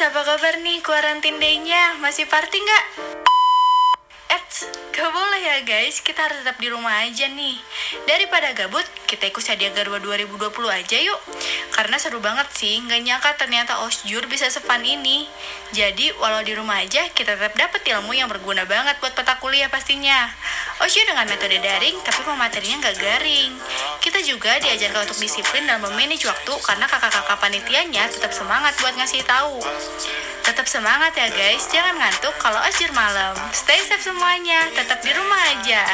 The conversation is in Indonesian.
apa kabar nih quarantine day-nya? Masih party nggak? Eits, gak boleh ya guys, kita harus tetap di rumah aja nih. Daripada gabut, kita ikut Sadia Garwa 2020 aja yuk. Karena seru banget sih, gak nyangka ternyata Osjur bisa sefun ini. Jadi, walau di rumah aja, kita tetap dapat ilmu yang berguna banget buat peta kuliah pastinya. Osjur dengan metode daring, tapi pematerinya gak garing Kita juga diajarkan untuk disiplin dan memanage waktu Karena kakak-kakak panitianya tetap semangat buat ngasih tahu Tetap semangat ya guys, jangan ngantuk kalau ajar malam. Stay safe semuanya, tetap di rumah aja.